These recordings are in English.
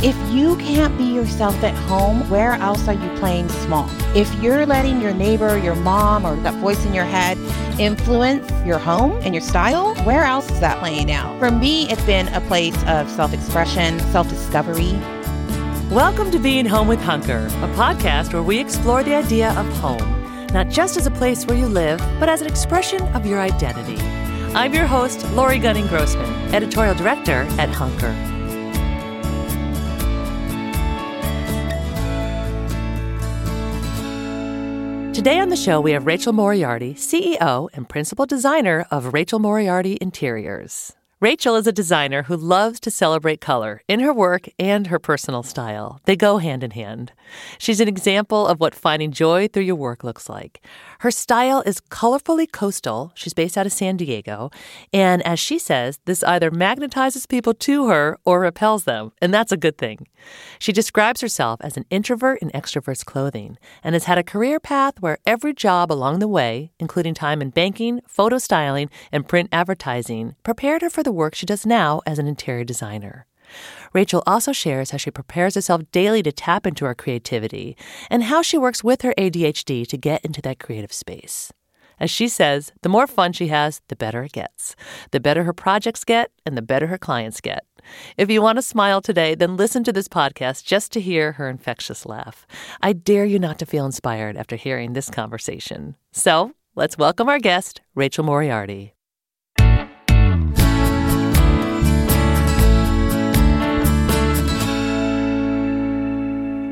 If you can't be yourself at home, where else are you playing small? If you're letting your neighbor, your mom, or that voice in your head influence your home and your style, where else is that playing out? For me, it's been a place of self expression, self discovery. Welcome to Being Home with Hunker, a podcast where we explore the idea of home, not just as a place where you live, but as an expression of your identity. I'm your host, Lori Gunning Grossman, editorial director at Hunker. Today on the show, we have Rachel Moriarty, CEO and principal designer of Rachel Moriarty Interiors. Rachel is a designer who loves to celebrate color in her work and her personal style. They go hand in hand. She's an example of what finding joy through your work looks like. Her style is colorfully coastal. She's based out of San Diego. And as she says, this either magnetizes people to her or repels them. And that's a good thing. She describes herself as an introvert in extrovert's clothing and has had a career path where every job along the way, including time in banking, photo styling, and print advertising, prepared her for the work she does now as an interior designer. Rachel also shares how she prepares herself daily to tap into her creativity and how she works with her ADHD to get into that creative space. As she says, the more fun she has, the better it gets. The better her projects get, and the better her clients get. If you want to smile today, then listen to this podcast just to hear her infectious laugh. I dare you not to feel inspired after hearing this conversation. So let's welcome our guest, Rachel Moriarty.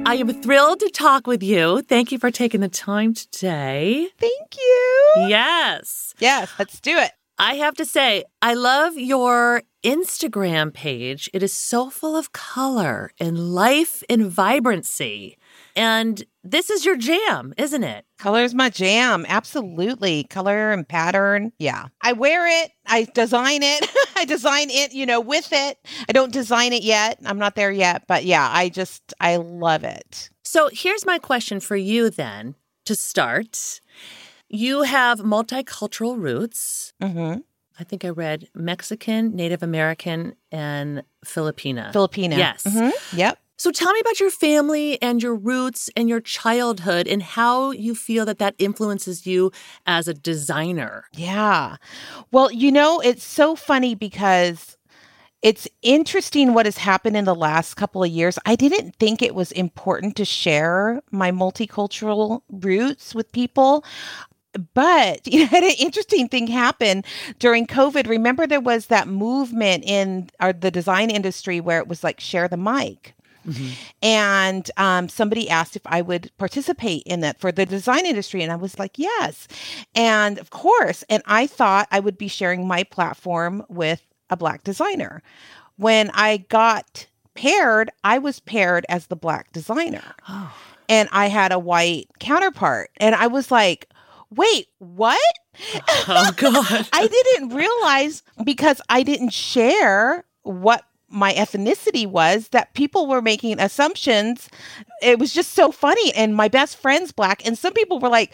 I am thrilled to talk with you. Thank you for taking the time today. Thank you. Yes. Yes, let's do it. I have to say, I love your Instagram page. It is so full of color and life and vibrancy. And this is your jam, isn't it? Color is my jam. Absolutely. Color and pattern. Yeah. I wear it. I design it. I design it, you know, with it. I don't design it yet. I'm not there yet. But yeah, I just, I love it. So here's my question for you then to start. You have multicultural roots. Mm-hmm. I think I read Mexican, Native American, and Filipina. Filipina. Yes. Mm-hmm. Yep. So tell me about your family and your roots and your childhood and how you feel that that influences you as a designer. Yeah. Well, you know, it's so funny because it's interesting what has happened in the last couple of years. I didn't think it was important to share my multicultural roots with people. But you know, had an interesting thing happen during COVID. Remember, there was that movement in our, the design industry where it was like share the mic. Mm-hmm. And um, somebody asked if I would participate in that for the design industry. And I was like, yes. And of course. And I thought I would be sharing my platform with a Black designer. When I got paired, I was paired as the Black designer. Oh. And I had a white counterpart. And I was like, wait, what? Oh, God. I didn't realize because I didn't share what my ethnicity was that people were making assumptions. It was just so funny. And my best friend's black. And some people were like,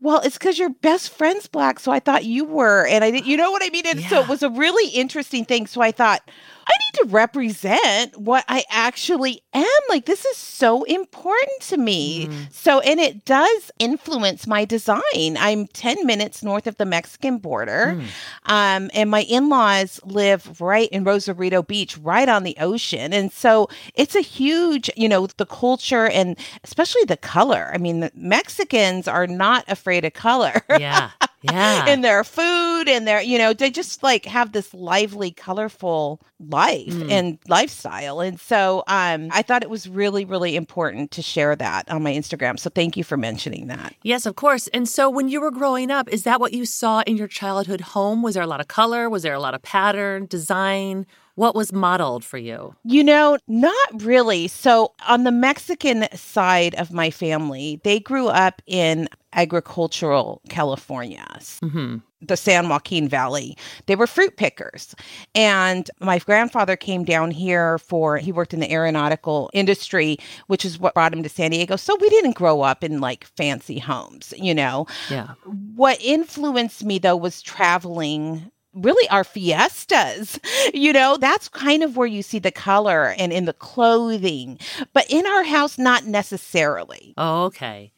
well, it's because your best friend's black. So I thought you were. And I didn't, you know what I mean? And so it was a really interesting thing. So I thought, I need to represent what I actually am. Like, this is so important to me. So, and it does influence my design. I'm 10 minutes north of the Mexican border. Um, and my in laws live right in Rosarito Beach, right on the ocean. And so it's a huge, you know, the culture and especially the color. I mean, the Mexicans are not afraid of color. Yeah. Yeah. in their food and their you know they just like have this lively colorful life and lifestyle and so um i thought it was really really important to share that on my instagram so thank you for mentioning that Yes, of course. And so when you were growing up, is that what you saw in your childhood home? Was there a lot of color? Was there a lot of pattern, design? What was modeled for you? You know, not really. So, on the Mexican side of my family, they grew up in agricultural California, hmm the San Joaquin Valley. They were fruit pickers. And my grandfather came down here for, he worked in the aeronautical industry, which is what brought him to San Diego. So, we didn't grow up in like fancy homes, you know. Yeah. What influenced me though was traveling really our fiestas you know that's kind of where you see the color and in the clothing but in our house not necessarily Oh, okay.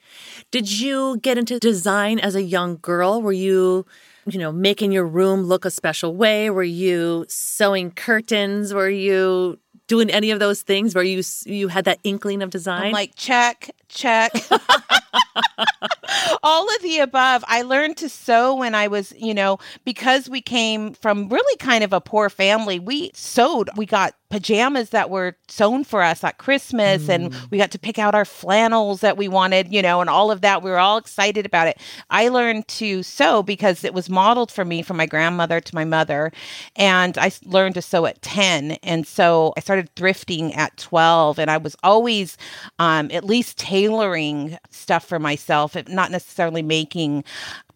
Did you get into design as a young girl? Were you, you know, making your room look a special way? Were you sewing curtains? Were you doing any of those things where you you had that inkling of design? i'm like check check all of the above. I learned to sew when i was you know because we came from really kind of a poor family we sewed. We got pajamas that were sewn for us at christmas and we got to pick out our flannels that we wanted you know and all of that. We were all excited about it. I learned to sew because it was modeled for me from my grandmother to my mother and I learned to sew at 10 and so i started thrifting at 12 and i was always um, at least tailoring stuff for myself if not necessarily making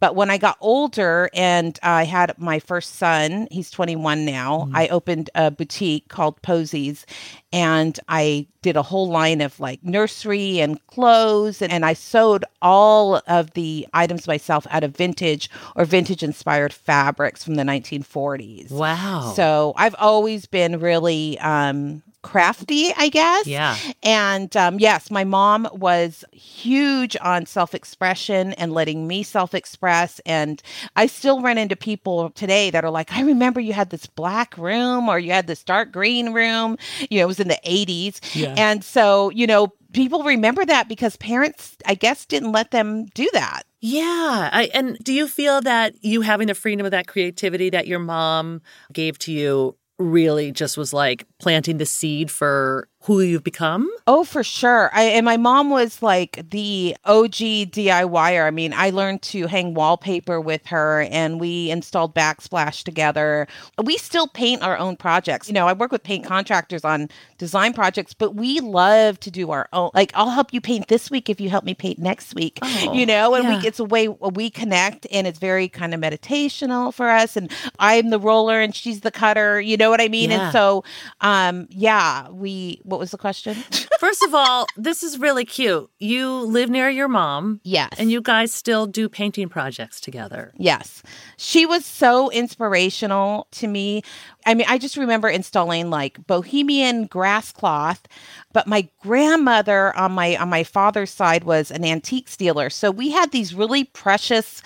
but when I got older and I had my first son, he's 21 now, I opened a boutique called Posies and I did a whole line of like nursery and clothes. And, and I sewed all of the items myself out of vintage or vintage inspired fabrics from the 1940s. wow. So I've always been really um, crafty, I guess. Yeah. And um, yes, my mom was huge on self expression and letting me self express. And I still run into people today that are like, I remember you had this black room or you had this dark green room. You know, it was in the 80s. Yeah. And so, you know, people remember that because parents, I guess, didn't let them do that. Yeah. I, and do you feel that you having the freedom of that creativity that your mom gave to you really just was like planting the seed for who you've become? Oh, for sure. I, and my mom was like the OG DIYer. I mean, I learned to hang wallpaper with her and we installed backsplash together. We still paint our own projects. You know, I work with paint contractors on design projects, but we love to do our own. Like, I'll help you paint this week if you help me paint next week. Oh, you know, and yeah. we it's a way we connect and it's very kind of meditational for us. And I'm the roller and she's the cutter. You know what I mean? Yeah. And so, um, yeah, we, what was the question? First of all, this is really cute. You live near your mom. Yes. And you guys still do painting projects together. Yes. She was so inspirational to me. I mean, I just remember installing like bohemian grass cloth, but my grandmother on my on my father's side was an antique dealer. So we had these really precious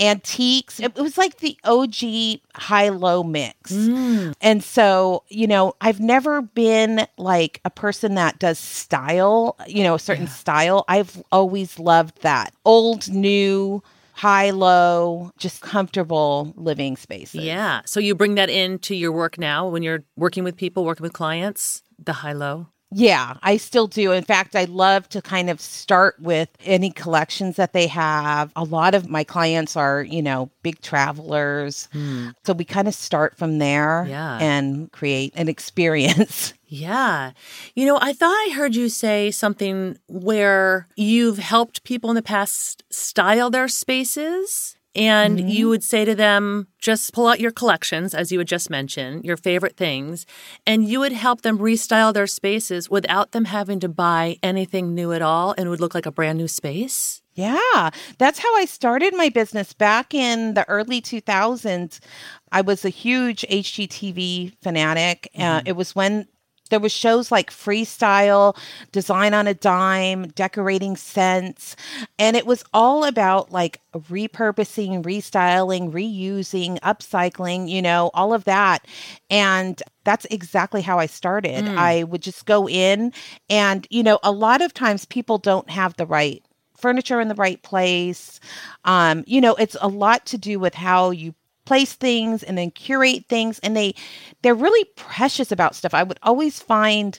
antiques. It, it was like the OG high-low mix. Mm. And so, you know, I've never been like a person that does style, you know, a certain style. I've always loved that. Old, new, high, low, just comfortable living spaces. Yeah. So you bring that into your work now when you're working with people, working with clients, the high low. Yeah, I still do. In fact, I love to kind of start with any collections that they have. A lot of my clients are, you know, big travelers. Hmm. So we kind of start from there Yeah. and create an experience. Yeah. You know, I thought I heard you say something where you've helped people in the past style their spaces And you would say to them, just pull out your collections, as you had just mentioned, your favorite things, and you would help them restyle their spaces without them having to buy anything new at all and it would look like a brand new space. Yeah, that's how I started my business back in the early 2000s. I was a huge HGTV fanatic. Uh, it was when there was shows like Freestyle, Design on a Dime, Decorating Sense, and it was all about like repurposing, restyling, reusing, upcycling, you know, all of that. And that's exactly how I started. I would just go in and, you know, a lot of times people don't have the right furniture in the right place. Um, you know, it's a lot to do with how you place things and then curate things and they they're really precious about stuff. I would always find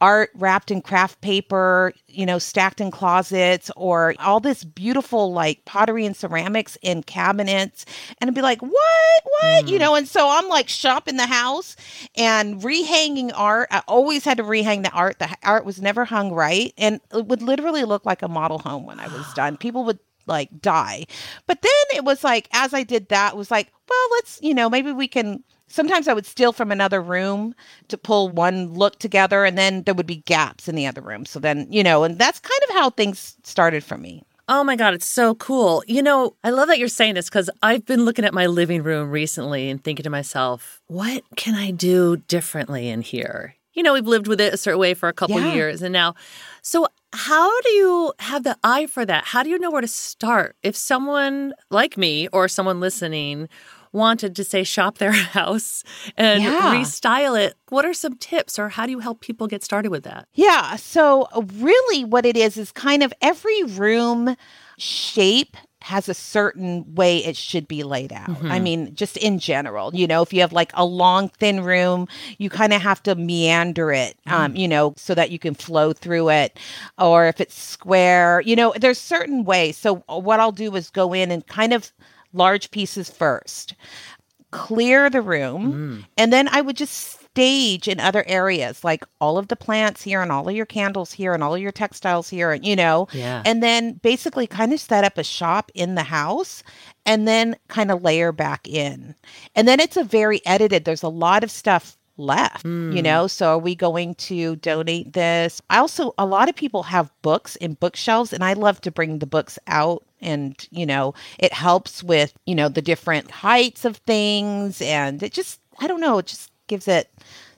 art wrapped in craft paper, you know, stacked in closets or all this beautiful like pottery and ceramics in cabinets. And I'd be like, what? What? You mm-hmm. know, and so I'm like shopping the house and rehanging art. I always had to rehang the art. The art was never hung right. And it would literally look like a model home when I was done. People would like die. But then it was like, as I did that, was like, well, let's, you know, maybe we can. Sometimes I would steal from another room to pull one look together, and then there would be gaps in the other room. So then, you know, and that's kind of how things started for me. Oh my God, it's so cool. You know, I love that you're saying this because I've been looking at my living room recently and thinking to myself, what can I do differently in here? You know, we've lived with it a certain way for a couple Yeah. years and now. So, how do you have the eye for that? How do you know where to start? If someone like me or someone listening wanted to say shop their house and Yeah. restyle it, what are some tips or how do you help people get started with that? Yeah. So, really, what it is is kind of every room shape has a certain way it should be laid out. I mean, just in general, you know, if you have like a long, thin room, you kind of have to meander it, um, you know, so that you can flow through it. Or if it's square, you know, there's certain ways. So, uh, what I'll do is go in and kind of large pieces first clear the room and then i would just stage in other areas like all of the plants here and all of your candles here and all of your textiles here and you know? Yeah. and then basically kind of set up a shop in the house and then kind of layer back in. And then it's a very edited there's a lot of stuff left you mm. know? So are we going to donate this? I also a lot of people have books in bookshelves and i love to bring the books out and you know it helps with you know the different heights of things and it just i don't know it just gives it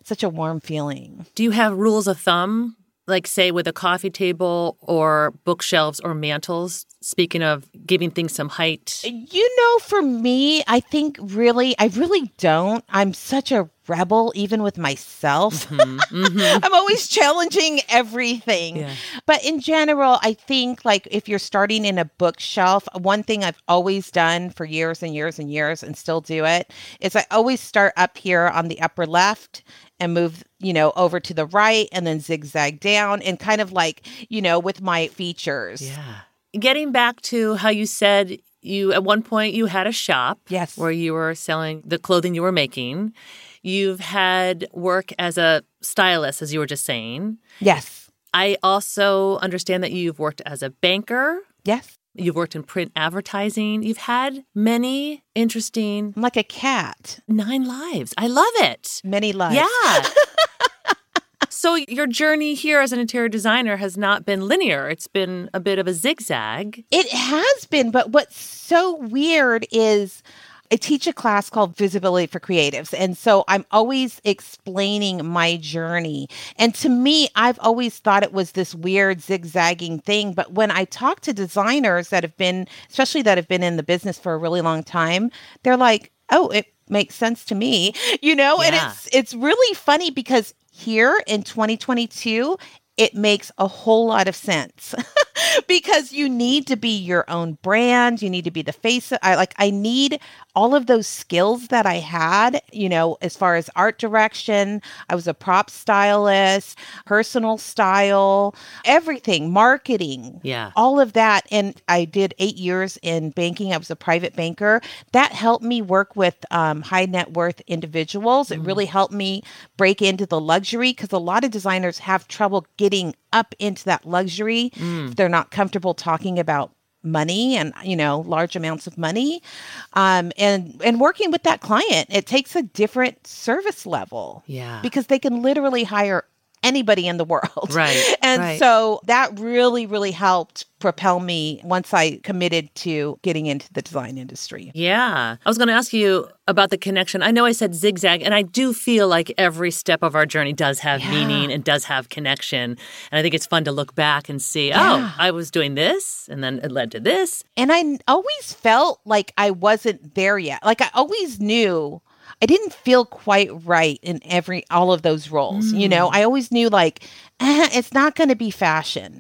such a warm feeling Do you have rules of thumb, like say with a coffee table or bookshelves or mantles? Speaking of giving things some height. you know for me i think really i really don't i'm such a rebel even with myself mm-hmm. Mm-hmm. i'm always challenging everything Yeah. but in general i think like if you're starting in a bookshelf one thing i've always done for years and years and years and still do it is i always start up here on the upper left and move you know over to the right and then zigzag down and kind of like you know with my features Yeah. Getting back to how you said you at one point you had a shop Yes. where you were selling the clothing you were making. You've had work as a stylist as you were just saying. yes I also understand that you've worked as a banker. yes You've worked in print advertising. You've had many interesting i'm like a cat nine lives. I love it. many lives Yeah. so your journey here as an interior designer has not been linear. It's been a bit of a zigzag. It has been, but what's so weird is I teach a class called Visibility for Creatives. And so I'm always explaining my journey. And to me, I've always thought it was this weird zigzagging thing. But when I talk to designers that have been, especially that have been in the business for a really long time, they're like, oh, it makes sense to me, you know? And it's it's really funny because here in 2022, it makes a whole lot of sense because you need to be your own brand. You need to be the face. Of, I like. I need all of those skills that I had. You know, as far as art direction, I was a prop stylist, personal style, everything, marketing. Yeah. all of that. And I did eight years in banking. I was a private banker. That helped me work with um, high net worth individuals. It really helped me break into the luxury because a lot of designers have trouble getting up into that luxury. They're not comfortable talking about money and you know large amounts of money um, and and working with that client it takes a different service level Yeah. because they can literally hire anybody in the world Right, and right. so that really really helped propel me once i committed to getting into the design industry Yeah. I was going to ask you about the connection. I know I said zigzag, and I do feel like every step of our journey does have Yeah. meaning and does have connection. And I think it's fun to look back and see, oh, Yeah. oh, I was doing this, and then it led to this. And I always felt like I wasn't there yet. Like I always knew I didn't feel quite right in every all of those roles. You know, I always knew like eh, it's not going to be fashion.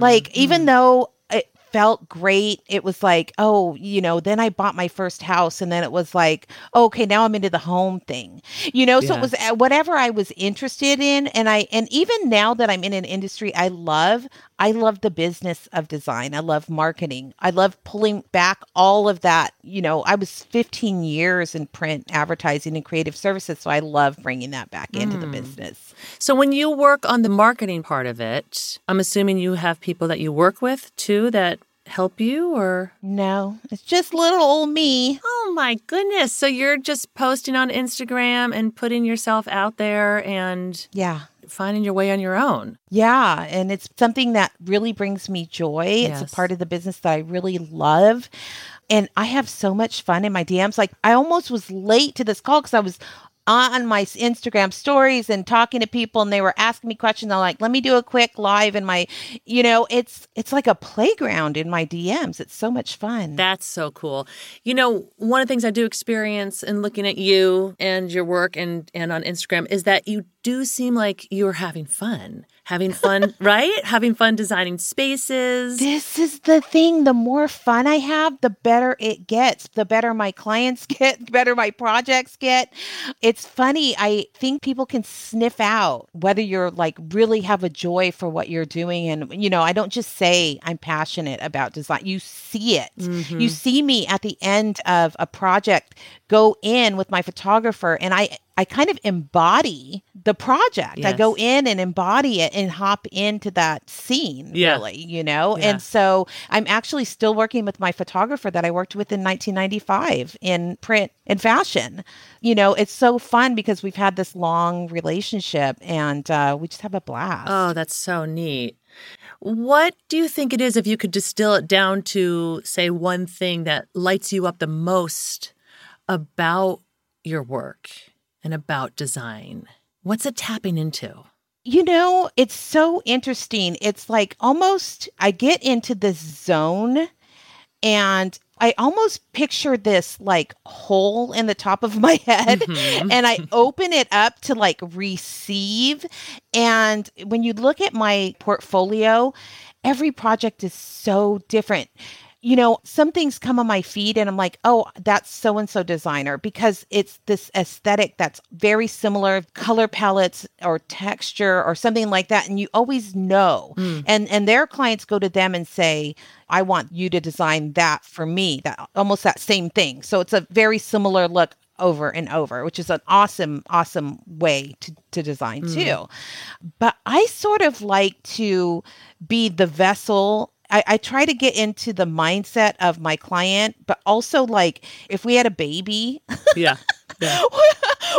Like even though it felt great, it was like, oh, you know, then I bought my first house and then it was like, okay, now I'm into the home thing. You know, so it was uh, whatever I was interested in and I and even now that I'm in an industry I love, I love the business of design. I love marketing. I love pulling back all of that. You know, I was 15 years in print advertising and creative services, so I love bringing that back into the hmm. business. So when you work on the marketing part of it, I'm assuming you have people that you work with too that help you or No, it's just little old me. Oh my goodness. So you're just posting on Instagram and putting yourself out there and Yeah. Finding your way on your own. Yeah, and it's something that really brings me joy. It's a part of the business that I really love. And I have so much fun in my DMs. Like I almost was late to this call because I was on my Instagram stories and talking to people and they were asking me questions. I'm like, let me do a quick live in my, you know, it's it's like a playground in my DMs. It's so much fun. That's so cool. You know, one of the things I do experience in looking at you and your work and and on Instagram is that you do seem like you're having fun. Having fun, right? Having fun designing spaces. This is the thing. The more fun I have, the better it gets. The better my clients get, the better my projects get. It's funny. I think people can sniff out whether you're like really have a joy for what you're doing. And, you know, I don't just say I'm passionate about design. You see it. You mm-hmm. see me at the end of a project go in with my photographer and I, I kind of embody the project. I go in and embody it and hop into that scene, Yeah. really, you know? Yeah. And so I'm actually still working with my photographer that I worked with in 1995 in print and fashion. You know, it's so fun because we've had this long relationship and uh, we just have a blast. Oh, that's so neat. What do you think it is if you could distill it down to, say, one thing that lights you up the most about your work and about design? What's it tapping into? You know, it's so interesting. It's like almost I get into this zone and I almost picture this like hole in the top of my head mm-hmm. and I open it up to like receive. And when you look at my portfolio, every project is so different. You know, some things come on my feed and I'm like, oh, that's so and so designer because it's this aesthetic that's very similar, color palettes or texture or something like that. And you always know. Mm. And and their clients go to them and say, I want you to design that for me, that almost that same thing. So it's a very similar look over and over, which is an awesome, awesome way to, to design mm. too. But I sort of like to be the vessel. I, I try to get into the mindset of my client, but also like if we had a baby, Yeah. yeah.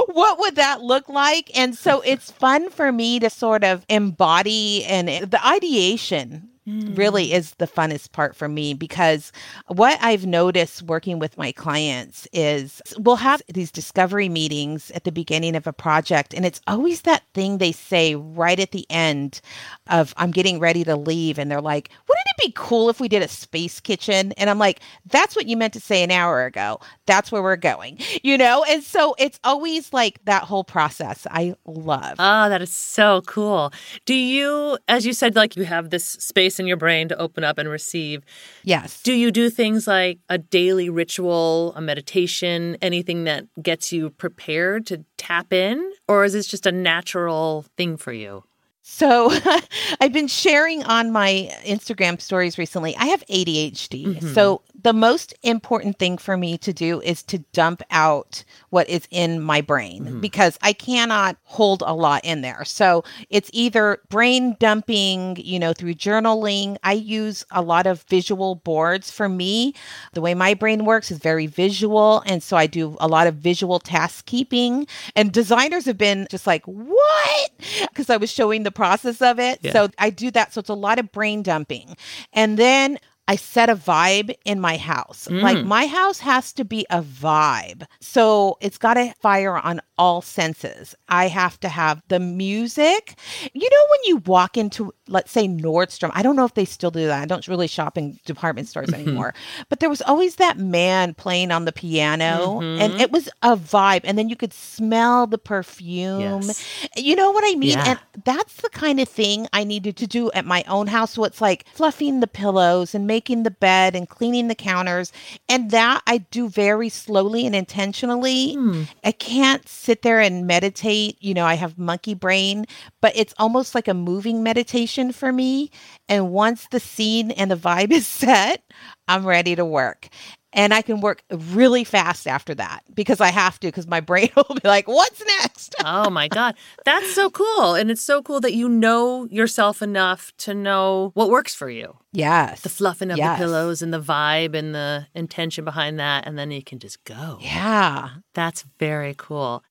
what would that look like? And so it's fun for me to sort of embody and eh, the ideation really mm. is the funnest part for me because what I've noticed working with my clients is we'll have these discovery meetings at the beginning of a project and it's always that thing they say right at the end of I'm getting ready to leave and they're like, "Wouldn't it be cool if we did a space kitchen?" And I'm like, "That's what you meant to say an hour ago. That's where we're going." You know? And so it's always like that whole process I love. Oh, that is so cool. Do you, as you said, like you have this space in your brain to open up and receive, yes. do you do things like a daily ritual, a meditation, anything that gets you prepared to tap in? Or is this just a natural thing for you? So I've been sharing on my Instagram stories recently. I have ADHD. Mm-hmm. So the most important thing for me to do is to dump out what is in my brain mm-hmm. because I cannot hold a lot in there. So it's either brain dumping, you know, through journaling. I use a lot of visual boards for me. The way my brain works is very visual. And so I do a lot of visual task keeping. And designers have been just like, what? Because I was showing the process of it. Yeah. So I do that. So it's a lot of brain dumping. And then I set a vibe in my house. Like mm. my house has to be a vibe. So it's got to fire on all senses. I have to have the music. You know, when you walk into, let's say, Nordstrom, I don't know if they still do that. I don't really shop in department stores mm-hmm. anymore. But there was always that man playing on the piano, and mm-hmm. it was a vibe. And then you could smell the perfume. Yes. You know what I mean? Yeah. And that's the kind of thing I needed to do at my own house. So it's like fluffing the pillows and making the bed and cleaning the counters. And that I do very slowly and intentionally. Hmm. I can't sit there and meditate. You know, I have monkey brain, but it's almost like a moving meditation for me. And once the scene and the vibe is set, I'm ready to work. And I can work really fast after that because I have to, because my brain will be like, what's next? oh my God. That's so cool. And it's so cool that you know yourself enough to know what works for you. Yes. The fluffing of Yes. the pillows and the vibe and the intention behind that. And then you can just go. Yeah. That's very cool.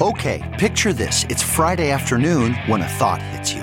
Okay, picture this. It's Friday afternoon when a thought hits you.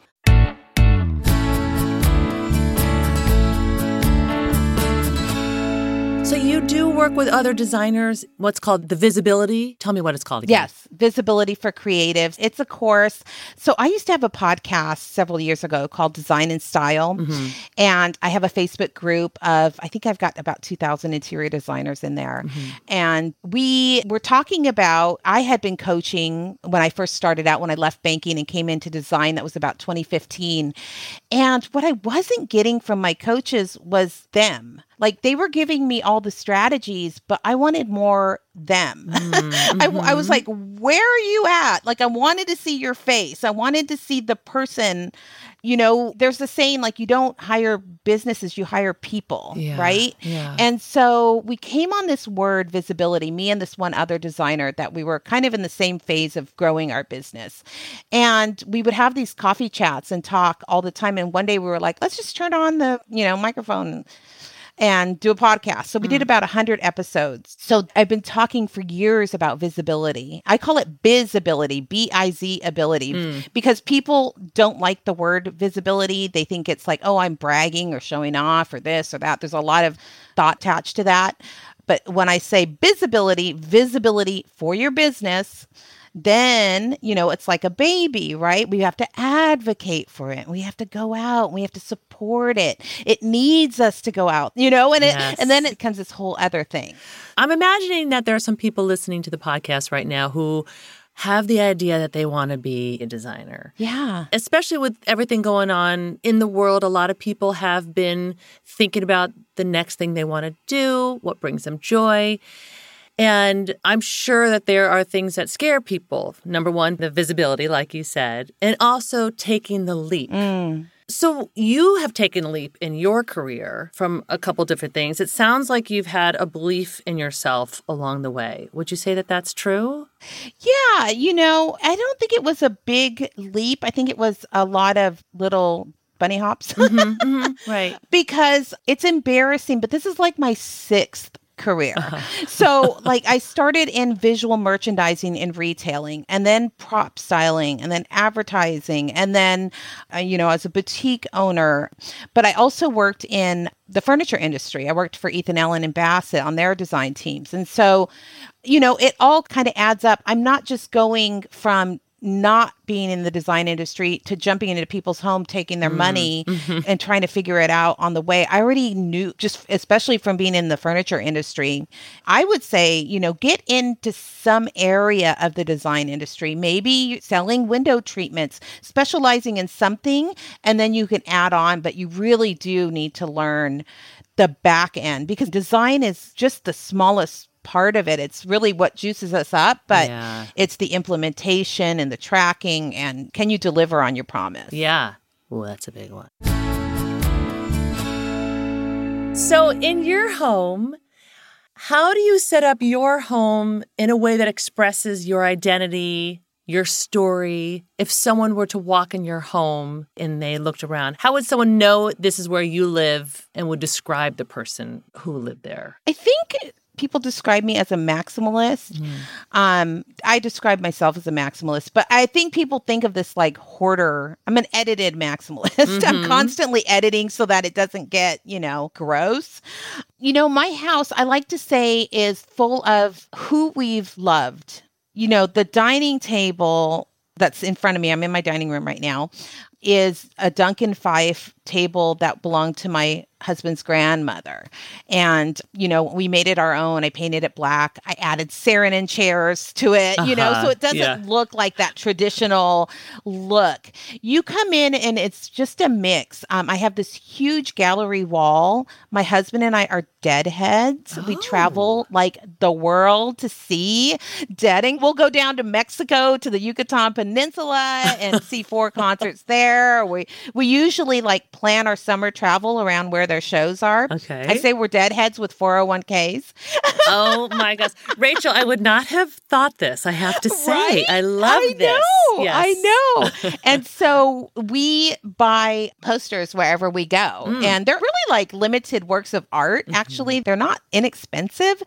So you do work with other designers, what's called the visibility. Tell me what it's called again. Yes, Visibility for Creatives. It's a course. So I used to have a podcast several years ago called Design and Style. Mm-hmm. And I have a Facebook group of, I think I've got about 2,000 interior designers in there. Mm-hmm. And we were talking about, I had been coaching when I first started out, when I left banking and came into design. That was about 2015. And what I wasn't getting from my coaches was them. Like they were giving me all the strategies, but I wanted more them. Mm, I, I was mm-hmm. like, where are you at? Like, I wanted to see your face. I wanted to see the person. You know, there's a saying like, you don't hire businesses, you hire people, Yeah, right? yeah. And so we came on this word visibility, me and this one other designer that we were kind of in the same phase of growing our business. And we would have these coffee chats and talk all the time. And one day we were like, let's just turn on the, you know, microphone and do a podcast. So we did hmm. about 100 episodes. So I've been talking for years about visibility. I call it bizability, B I Z ability, hmm. because people don't like the word visibility. They think it's like, oh, I'm bragging or showing off or this or that. There's a lot of thought attached to that. But when I say visibility, visibility for your business, then you know it's like a baby right we have to advocate for it we have to go out we have to support it it needs us to go out you know and Yes. it and then it becomes this whole other thing I'm imagining that there are some people listening to the podcast right now who have the idea that they want to be a designer. Yeah. Especially with everything going on in the world, a lot of people have been thinking about the next thing they want to do, what brings them joy. And I'm sure that there are things that scare people. Number one, the visibility, like you said, and also taking the leap. Mm. So you have taken a leap in your career from a couple different things. It sounds like you've had a belief in yourself along the way. Would you say that that's true? Yeah, you know, I don't think it was a big leap. I think it was a lot of little bunny hops mm-hmm, mm-hmm, Right. because it's embarrassing, but this is like my sixth career. So, like, I started in visual merchandising and retailing, and then prop styling, and then advertising, and then, uh, you know, as a boutique owner. But I also worked in the furniture industry. I worked for Ethan Allen and Bassett on their design teams. And so, you know, it all kind of adds up. I'm not just going from not being in the design industry to jumping into people's home taking their mm, money mm-hmm. and trying to figure it out on the way. I already knew just especially from being in the furniture industry i would say you know get into some area of the design industry maybe selling window treatments specializing in something and then you can add on but you really do need to learn the back end because design is just the smallest part of it. It's really what juices us up, but Yeah. it's the implementation and the tracking and can you deliver on your promise? Yeah. Well, that's a big one. So, in your home, how do you set up your home in a way that expresses your identity, your story? If someone were to walk in your home and they looked around, how would someone know this is where you live and would describe the person who lived there? I think people describe me as a maximalist. Um, I describe myself as a maximalist, but I think people think of this like hoarder. I'm an edited maximalist. I'm constantly editing so that it doesn't get, you know, gross. You know, my house, I like to say, is full of who we've loved. You know, the dining table that's in front of me, I'm in my dining room right now, is a Duncan Phyfe table that belonged to my husband's grandmother. And, you know, we made it our own. I painted it black. I added Saarinen chairs to it, you know, so Uh-huh. it doesn't Yeah. look like that traditional look. You come in and it's just a mix. Um, I have this huge gallery wall. My husband and I are deadheads. We travel like the world to see deading. We'll go down to Mexico to the Yucatan Peninsula and see four concerts there. We we usually like plan our summer travel around where their shows are. Okay. I say we're deadheads with 401ks. oh my gosh. Rachel, I would not have thought this, I have to say. Right? I love I this. Know, Yes. I know. and so we buy posters wherever we go. Mm. And they're really like limited works of art. Mm-hmm. Actually, they're not inexpensive.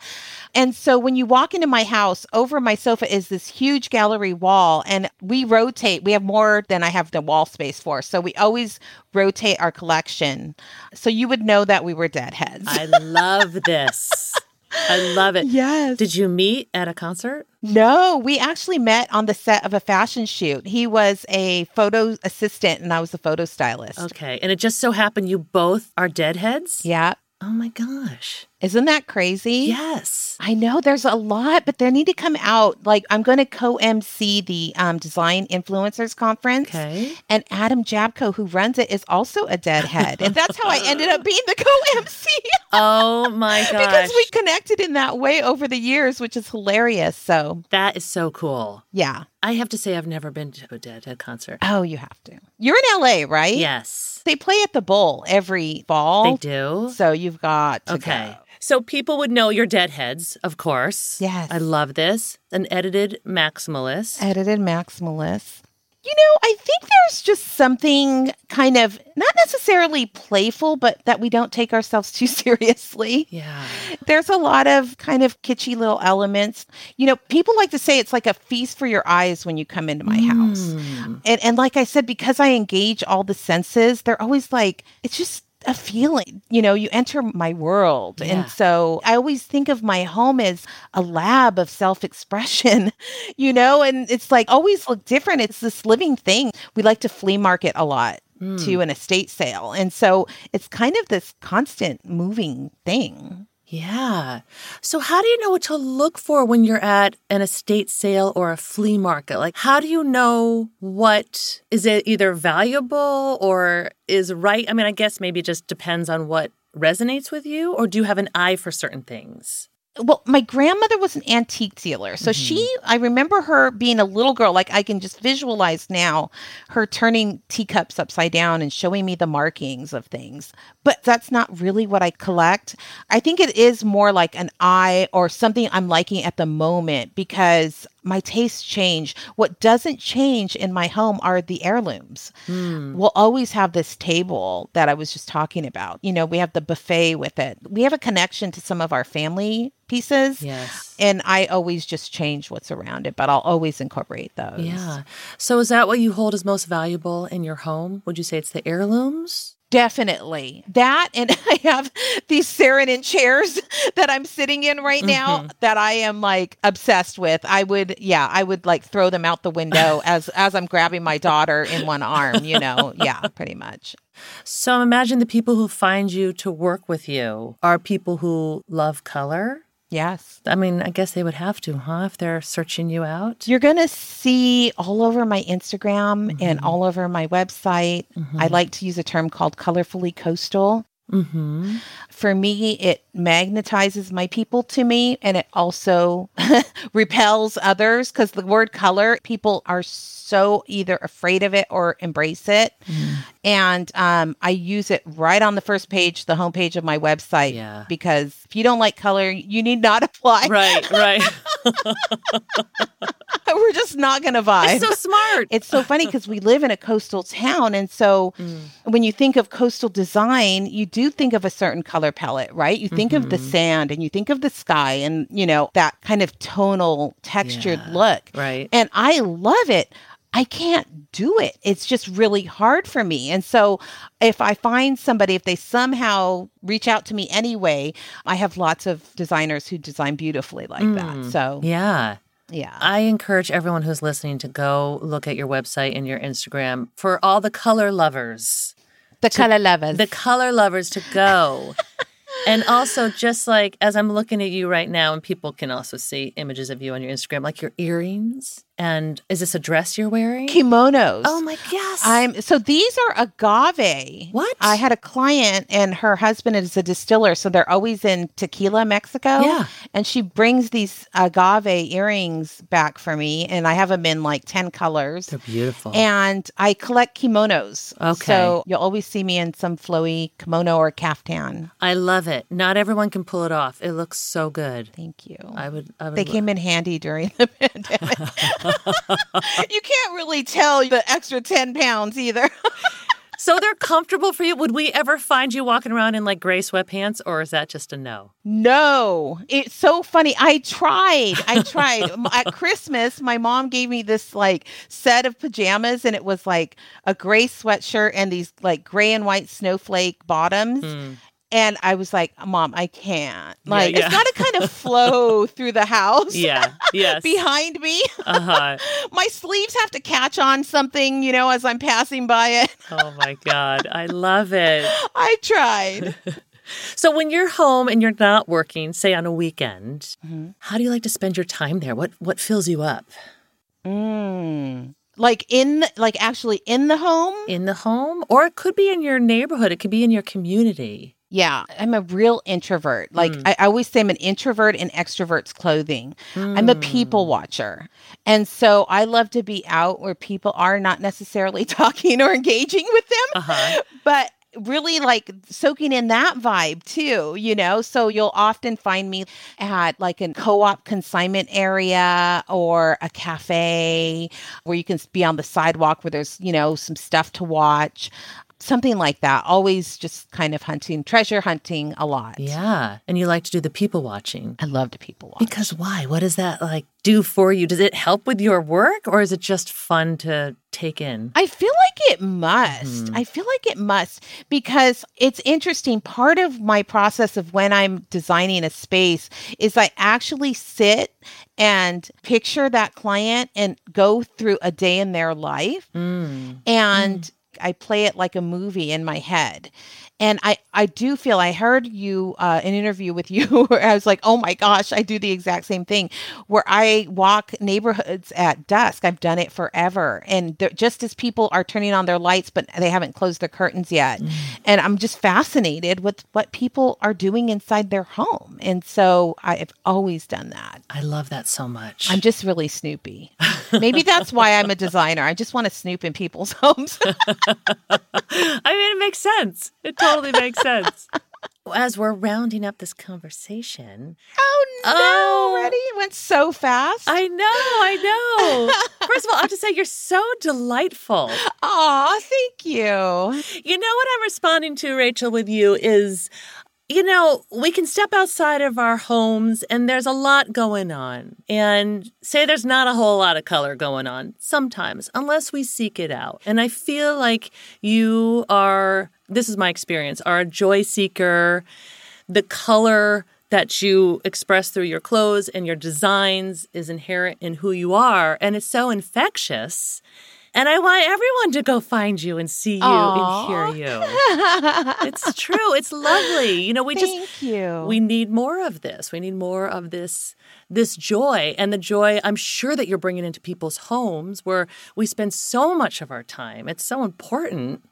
And so when you walk into my house, over my sofa is this huge gallery wall. And we rotate. We have more than I have the wall space for. So we always rotate our collection. So you would know that we were deadheads. I love this. I love it. Yes. Did you meet at a concert? No, we actually met on the set of a fashion shoot. He was a photo assistant and I was a photo stylist. Okay. And it just so happened you both are deadheads? Yeah. Oh my gosh. Isn't that crazy? Yes. I know there's a lot, but they need to come out. Like I'm going to co-MC the um, Design Influencers Conference, Okay. and Adam Jabko, who runs it, is also a deadhead, and that's how I ended up being the co-MC Oh my gosh. because we connected in that way over the years, which is hilarious. So that is so cool. yeah. I have to say, I've never been to a deadhead concert. Oh, you have to. You're in LA, right? Yes. They play at the Bowl every fall. They do. So you've got to Okay. go. So people would know you're deadheads, of course. Yes. I love this. An edited maximalist. Edited maximalist. You know, I think there's just something kind of not necessarily playful, but that we don't take ourselves too seriously. yeah. There's a lot of kind of kitschy little elements. You know, people like to say it's like a feast for your eyes when you come into my house. Mm. And and like I said, because I engage all the senses, they're always like, it's just a feeling. You know, you enter my world. Yeah. And so I always think of my home as a lab of self-expression, you know, and it's like always look different. It's this living thing. We like to flea market a lot. To hmm. an estate sale. And so it's kind of this constant moving thing. Yeah. So, how do you know what to look for when you're at an estate sale or a flea market? Like, how do you know what is it either valuable or is right? I mean, I guess maybe it just depends on what resonates with you, or do you have an eye for certain things? Well my grandmother was an antique dealer. So mm-hmm. she i remember her being a little girl. Like i can just visualize now her turning teacups upside down and showing me the markings of things. But that's not really what i collect. I think it is more like an eye or something i'm liking at the moment because my tastes change. What doesn't change in my home are the heirlooms. Hmm. We'll always have this table that I was just talking about. You know, we have the buffet with it. We have a connection to some of our family pieces. Yes. And I always just change what's around it, but I'll always incorporate those. Yeah. So, is that what you hold as most valuable in your home? Would you say it's the heirlooms? Definitely. That and I have these Saarinen chairs that I'm sitting in right now mm-hmm. that I am like obsessed with. I would yeah, I would like throw them out the window as as I'm grabbing my daughter in one arm, you know. Yeah, pretty much. So, imagine the people who find you to work with you are people who love color. Yes. I mean, I guess they would have to, huh? If they're searching you out. You're going to see all over my Instagram and all over my website. I like to use a term called colorfully coastal. Mm-hmm. For me, it magnetizes my people to me and it also repels others because the word color, people are so either afraid of it or embrace it. And um, I use it right on the first page, the homepage of my website. Yeah. Because if you don't like color, you need not apply. Right, right. We're just not going to vibe. so smart. It's so funny because we live in a coastal town. And so when you think of coastal design, you do think of a certain color palette, right? You think of the mm-hmm. sand and you think of the sky and, you know, that kind of tonal textured Yeah, look. right. And I love it. I can't do it. It's just really hard for me. And so if I find somebody, if they somehow reach out to me anyway, I have lots of designers who design beautifully like that. Mm. So yeah. yeah. I encourage everyone who's listening to go look at your website and your Instagram for all the color lovers. The color lovers. the color lovers to go. and also, just like as I'm looking at you right now, and people can also see images of you on your Instagram, like your earrings. And is this a dress you're wearing? kimonos. Oh my yes. I'm so these are agave. What? I had a client and her husband is a distiller, so they're always in Tequila, Mexico. Yeah. And she brings these agave earrings back for me, and I have them in like 10 colors. They're beautiful. And I collect kimonos. Okay. So you'll always see me in some flowy kimono or caftan. I love it. Not everyone can pull it off. It looks so good. Thank you. I would. I would they lo- came in handy during the pandemic. you can't really tell the extra 10 pounds either. So they're comfortable for you. Would we ever find you walking around in like gray sweatpants, or is that just a no? No, it's so funny. I tried. I tried. At Christmas, my mom gave me this like set of pajamas, and it was like a gray sweatshirt and these like gray and white snowflake bottoms. Hmm. And I was like, Mom, I can't. Yeah, Like, yeah. it's got to kind of flow through the house. Yeah. Yes. Behind me, Uh huh. my sleeves have to catch on something, you know, as I'm passing by it. Oh my God. I love it. I tried. So when you're home and you're not working, say on a weekend, Mm-hmm. how do you like to spend your time there? What what fills you up? Mm. Like in, the, like actually in the home. In the home? Or it could be in your neighborhood. It could be in your community. Yeah, I'm a real introvert. Like I, I always say, I'm an introvert in extrovert's clothing. I'm a people watcher. And so I love to be out where people are not necessarily talking or engaging with them, Uh-huh. but really like soaking in that vibe too, you know? So you'll often find me at like a co op consignment area or a cafe where you can be on the sidewalk where there's, you know, some stuff to watch. Something like that. Always just kind of hunting, treasure hunting a lot. Yeah. And you like to do the people watching. I love to people watch. Because why? What does that like do for you? Does it help with your work or is it just fun to take in? I feel like it must. Mm-hmm. I feel like it must because it's interesting. Part of my process of when I'm designing a space is I actually sit and picture that client and go through a day in their life. Mm. And I play it like a movie in my head. And I, I do feel I heard you uh, an interview with you where I was like, oh my gosh, I do the exact same thing where I walk neighborhoods at dusk. I've done it forever. And just as people are turning on their lights, but they haven't closed their curtains yet. Mm. And I'm just fascinated with what people are doing inside their home. And so I've always done that. I love that so much. I'm just really snoopy. Maybe that's why I'm a designer. I just want to snoop in people's homes. I mean, it makes sense. It totally makes sense. As we're rounding up this conversation. Oh no! Oh, already it went so fast. I know, I know. First of all, I have to say you're so delightful. Aw, thank you. You know what I'm responding to, Rachel, with you is you know, we can step outside of our homes and there's a lot going on. And say there's not a whole lot of color going on sometimes, unless we seek it out. And I feel like you are, this is my experience, are a joy seeker. The color that you express through your clothes and your designs is inherent in who you are. And it's so infectious. And I want everyone to go find you and see you Aww. and hear you. it's true. It's lovely. You know, we Thank just you. we need more of this. We need more of this this joy and the joy I'm sure that you're bringing into people's homes where we spend so much of our time. It's so important.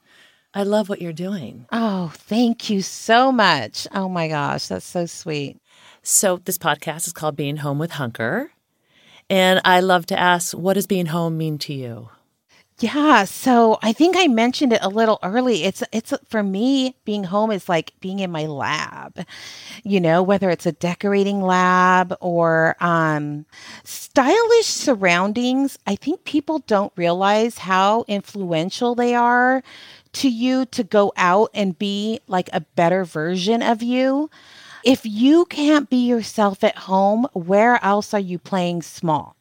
I love what you're doing. Oh, thank you so much. Oh my gosh, that's so sweet. So, this podcast is called Being Home with Hunker. And I love to ask, what does being home mean to you? Yeah, so I think I mentioned it a little early. It's it's for me being home is like being in my lab. You know, whether it's a decorating lab or um stylish surroundings, I think people don't realize how influential they are to you to go out and be like a better version of you. If you can't be yourself at home, where else are you playing small?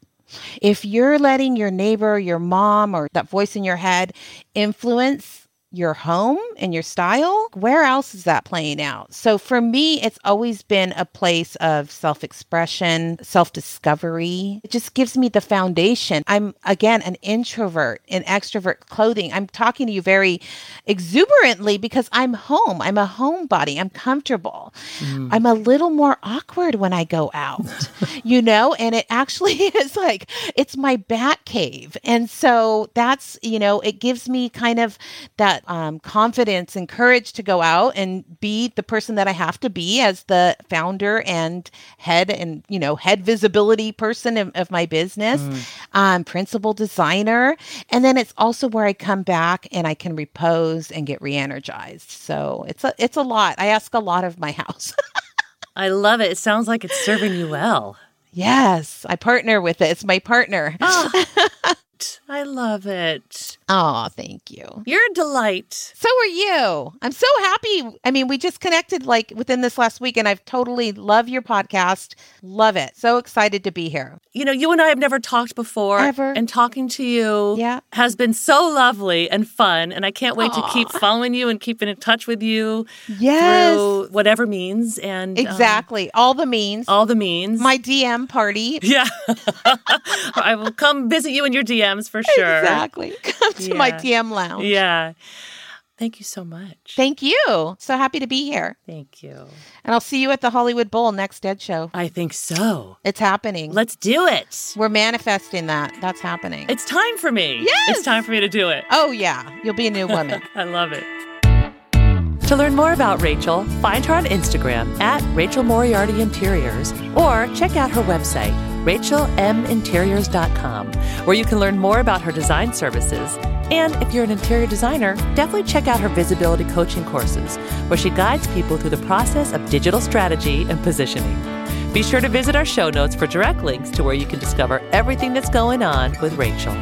If you're letting your neighbor, your mom, or that voice in your head influence your home and your style, where else is that playing out? So for me, it's always been a place of self expression, self discovery. It just gives me the foundation. I'm, again, an introvert in extrovert clothing. I'm talking to you very exuberantly because I'm home. I'm a homebody. I'm comfortable. Mm. I'm a little more awkward when I go out, you know, and it actually is like, it's my bat cave. And so that's, you know, it gives me kind of that um, confidence and courage to go out and be the person that I have to be as the founder and head and you know head visibility person of, of my business, mm. um, principal designer, and then it's also where I come back and I can repose and get re-energized. So it's a it's a lot. I ask a lot of my house. I love it. It sounds like it's serving you well. Yes, I partner with it. It's my partner. Oh. I love it. Oh, thank you. You're a delight. So are you. I'm so happy. I mean, we just connected like within this last week, and I've totally love your podcast. Love it. So excited to be here. You know, you and I have never talked before. Ever. And talking to you yeah. has been so lovely and fun. And I can't wait Aww. to keep following you and keeping in touch with you. Yes. Through whatever means. And um, exactly. Um, all the means. All the means. My DM party. Yeah. I will come visit you in your DMs for sure. Exactly. Come to yeah. my DM lounge. Yeah. Thank you so much. Thank you. So happy to be here. Thank you. And I'll see you at the Hollywood Bowl next Dead Show. I think so. It's happening. Let's do it. We're manifesting that. That's happening. It's time for me. Yes. It's time for me to do it. Oh, yeah. You'll be a new woman. I love it. To learn more about Rachel, find her on Instagram at Rachel Moriarty Interiors or check out her website, rachelinteriors.com, where you can learn more about her design services. And if you're an interior designer, definitely check out her visibility coaching courses, where she guides people through the process of digital strategy and positioning. Be sure to visit our show notes for direct links to where you can discover everything that's going on with Rachel.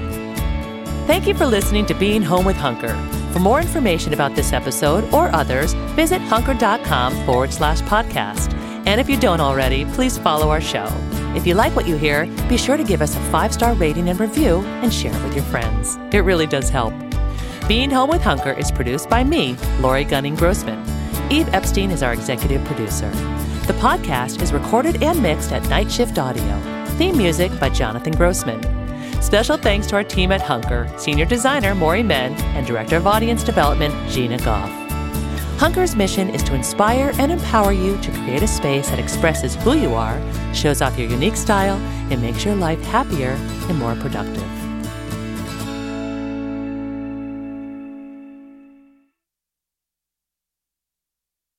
Thank you for listening to Being Home with Hunker. For more information about this episode or others, visit hunker.com forward slash podcast. And if you don't already, please follow our show. If you like what you hear, be sure to give us a five star rating and review and share it with your friends. It really does help. Being Home with Hunker is produced by me, Lori Gunning Grossman. Eve Epstein is our executive producer. The podcast is recorded and mixed at Night Shift Audio. Theme music by Jonathan Grossman. Special thanks to our team at Hunker, Senior Designer Maury Men, and Director of Audience Development Gina Goff. Hunker's mission is to inspire and empower you to create a space that expresses who you are, shows off your unique style, and makes your life happier and more productive.